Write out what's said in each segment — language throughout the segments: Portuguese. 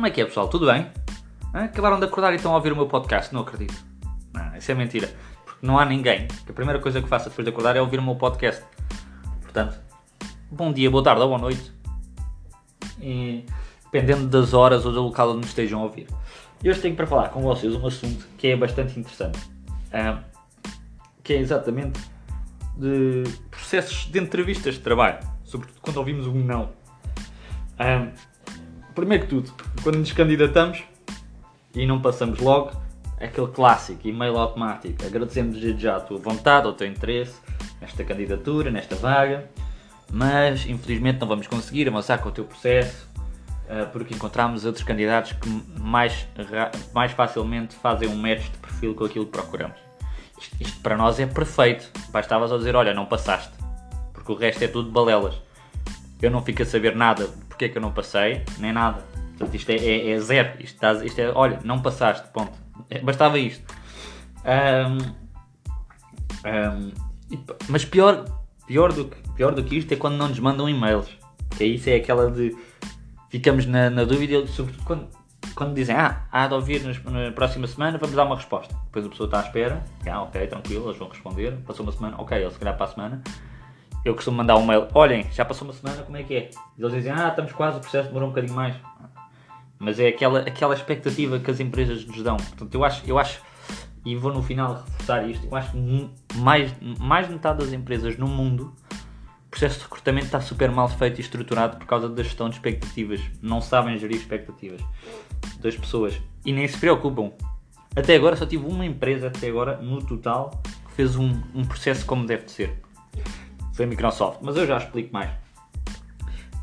Como é que é, pessoal? Tudo bem? Acabaram de acordar e estão a ouvir o meu podcast? Não acredito. Não, isso é mentira. Porque não há ninguém. Que a primeira coisa que faço depois de acordar é ouvir o meu podcast. Portanto, bom dia, boa tarde ou boa noite. E, dependendo das horas ou do local onde me estejam a ouvir. E hoje tenho para falar com vocês um assunto que é bastante interessante. Ah, que é exatamente de processos de entrevistas de trabalho. Sobretudo quando ouvimos um não. Ah, primeiro que tudo, quando nos candidatamos e não passamos logo, é aquele clássico, e-mail automático. Agradecemos desde já a tua vontade, o teu interesse nesta candidatura, nesta vaga, mas infelizmente não vamos conseguir avançar com o teu processo ah, porque encontramos outros candidatos que mais, mais facilmente fazem um match de perfil com aquilo que procuramos. Isto, isto para nós é perfeito. Bastava só dizer, olha, não passaste. Porque o resto é tudo balelas. Eu não fico a saber nada porque é que eu não passei, nem nada. Portanto, isto é, é- é zero. Isto, estás- isto é, olha, não passaste, ponto. É, bastava isto. E p- mas pior, pior, do que, pior do que isto é quando não nos mandam e-mails. Que isso é aquela de ficamos na, na dúvida, sobretudo quando, quando dizem ah, há de ouvir nos- na próxima semana, vamos dar uma resposta. Depois a pessoa está à espera, ah, ok, tranquilo, eles vão responder. Passou uma semana, ok, eles se calhar para a semana. Eu costumo mandar um mail, olhem, já passou uma semana, como é que é? E eles dizem, ah, estamos quase, o processo demorou um bocadinho mais. Mas é aquela, aquela expectativa que as empresas nos dão. Portanto, eu acho, eu acho, e vou no final reforçar isto, eu acho que mais, mais de metade das empresas no mundo o processo de recrutamento está super mal feito e estruturado por causa da gestão de expectativas. Não sabem gerir expectativas das pessoas e nem se preocupam. Até agora só tive uma empresa, até agora, no total, que fez um, um processo como deve de ser. Foi a Microsoft, mas eu já explico mais.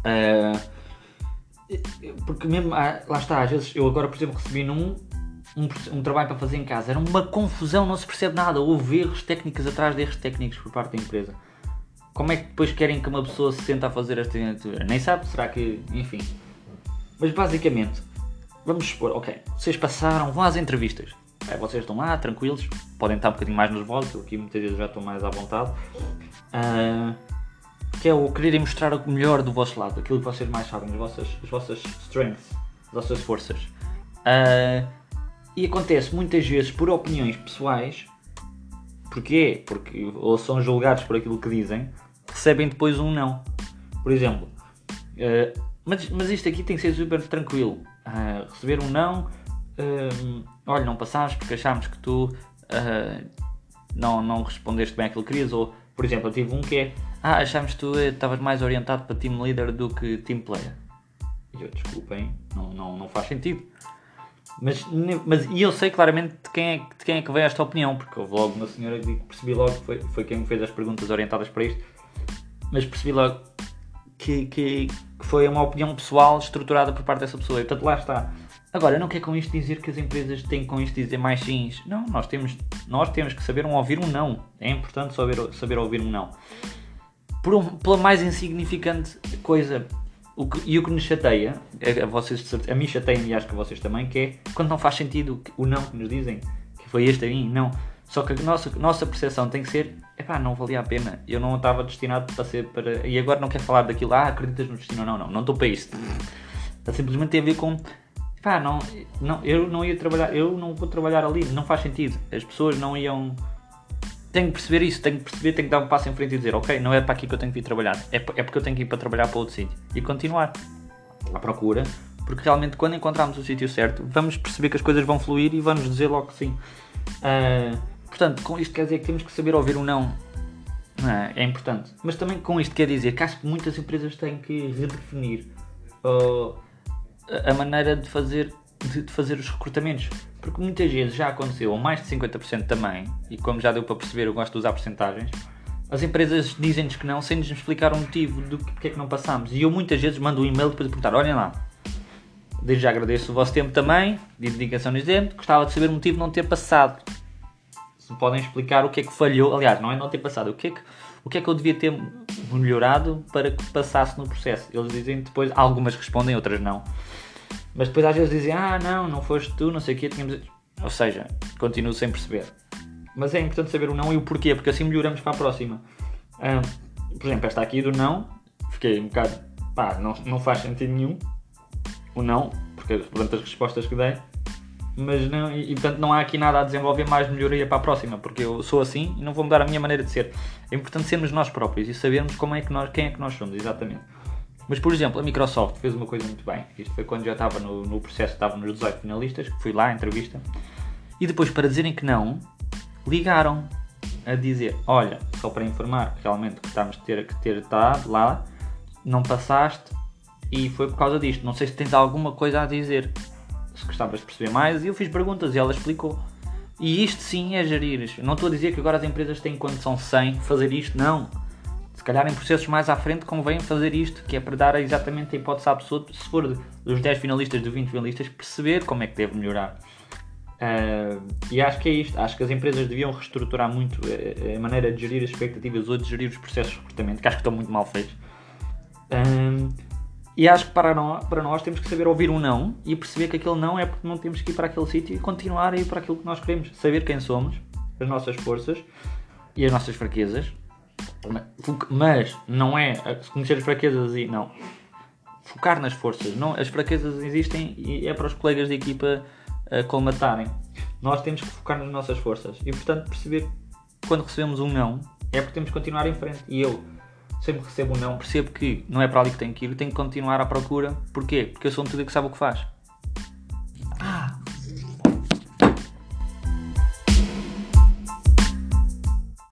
Ah, porque mesmo, ah, lá está, às vezes eu agora, por exemplo, recebi num um, um trabalho para fazer em casa, era uma confusão, não se percebe nada, houve erros técnicos atrás de erros técnicos por parte da empresa. Como é que depois querem que uma pessoa se senta a fazer esta assinatura? Nem sabe, será que. Enfim. Mas basicamente, vamos supor, ok, vocês passaram, vão às entrevistas. É, vocês estão lá, tranquilos, podem estar um bocadinho mais nervosos, eu aqui muitas vezes já estou mais à vontade. Ah, que é o quererem mostrar o melhor do vosso lado, aquilo que vocês mais sabem, as vossas, as vossas strengths, as vossas forças. Ah, e acontece muitas vezes por opiniões pessoais Porquê? Porque ou são julgados por aquilo que dizem, recebem depois um não. Por exemplo, eh, mas, mas isto aqui tem que ser super tranquilo. Ah, receber um não, hum, olha, não passaste porque achámos que tu ah, não, não respondeste bem àquilo que querias. Ou, por exemplo, eu tive um que é, ah, achámos que tu eh, estavas mais orientado para team leader do que team player. E eu, desculpem, não, não, não faz sentido. Mas, mas e eu sei claramente de quem, é, de quem é que veio esta opinião, porque houve logo uma senhora que percebi logo foi, foi quem me fez as perguntas orientadas para isto, mas percebi logo que, que, que foi uma opinião pessoal estruturada por parte dessa pessoa. E portanto lá está. Agora, não quero com isto dizer que as empresas têm com isto dizer mais sims. Não, nós temos, nós temos que saber um ouvir um não. É importante saber, saber ouvir um não. Por um- pela mais insignificante coisa. O que- e o que nos chateia, a, a vocês, a mim chateia e acho que vocês também, que é quando não faz sentido o não que nos dizem, que foi este a mim, não. Só que a nossa, nossa percepção tem que ser, epá, não valia a pena, eu não estava destinado para ser para. E agora não quero falar daquilo, ah, acreditas no destino, não, não, não estou para isto. Simplesmente tem a ver com, epá, não, não, eu não ia trabalhar, eu não vou trabalhar ali, não faz sentido. As pessoas não iam tenho que perceber isso, tenho que perceber, tenho que dar um passo em frente e dizer, ok, não é para aqui que eu tenho que ir trabalhar, é, é porque eu tenho que ir para trabalhar para outro sítio e continuar à procura, porque realmente quando encontrarmos o sítio certo, vamos perceber que as coisas vão fluir e vamos dizer logo que sim. Ah, portanto, com isto quer dizer que temos que saber ouvir um não. Não é? Importante. Mas também com isto quer dizer que acho que muitas empresas têm que redefinir oh, a- maneira de fazer, de, de fazer os recrutamentos. Porque muitas vezes já aconteceu, ou mais de 50% também, e como já deu para perceber, eu gosto de usar porcentagens, as empresas dizem-nos que não sem nos explicar o motivo do que, é que não passamos. E eu muitas vezes mando um e-mail depois de perguntar, olhem lá, desde já agradeço o vosso tempo também, de dedicação neste tempo, gostava de saber o motivo de não ter passado. Se podem explicar o que é que falhou, aliás, não é não ter passado, o que é que, o que, é que eu devia ter melhorado para que passasse no processo. Eles dizem depois, algumas respondem, outras não. Mas depois às vezes dizem, ah não, não foste tu, não sei o quê, tínhamos... Ou seja, continuo sem perceber. Mas é importante saber o não e o porquê, porque assim melhoramos para a próxima. Por exemplo, esta aqui do não, fiquei um bocado, pá, não, não faz sentido nenhum. O não, porque durante as respostas que dei, mas não, e, e, portanto não há aqui nada a desenvolver mais melhoria para a próxima, porque eu sou assim e não vou mudar a minha maneira de ser. É importante sermos nós próprios e sabermos como é que nós, quem é que nós somos, exatamente. Mas, por exemplo, a Microsoft fez uma coisa muito bem. Isto foi quando já estava no, no processo, estava nos 18 finalistas, que fui lá à entrevista. E depois, para dizerem que não, ligaram a dizer: Olha, só para informar realmente que estamos a ter que ter estado lá, não passaste e foi por causa disto. Não sei se tens alguma coisa a dizer. Se gostavas de perceber mais, e eu fiz perguntas e ela explicou. E isto sim é gerir. Não estou a dizer que agora as empresas têm condição sem fazer isto, não calhar em processos mais à frente convém fazer isto, que é para dar exatamente a hipótese à pessoa, se for dos 10 finalistas, dos 20 finalistas, perceber como é que deve melhorar. Uh, e acho que é isto. Acho que as empresas deviam reestruturar muito a, a maneira de gerir as expectativas ou de gerir os processos de recrutamento, que acho que estão muito mal feitos. Uh, e acho que para nós, para nós temos que saber ouvir um não e perceber que aquele não é porque não temos que ir para aquele sítio e continuar a ir para aquilo que nós queremos. Saber quem somos, as nossas forças e as nossas fraquezas mas não é conhecer as fraquezas e não. Focar nas forças. Não, as fraquezas existem e é para os colegas de equipa uh, colmatarem. Nós temos que focar nas nossas forças e, portanto, perceber quando recebemos um não é porque temos que continuar em frente. E eu, sempre recebo um não, percebo que não é para ali que tenho que ir, tenho que continuar à procura. Porquê? Porque eu sou um tudo que sabe o que faz.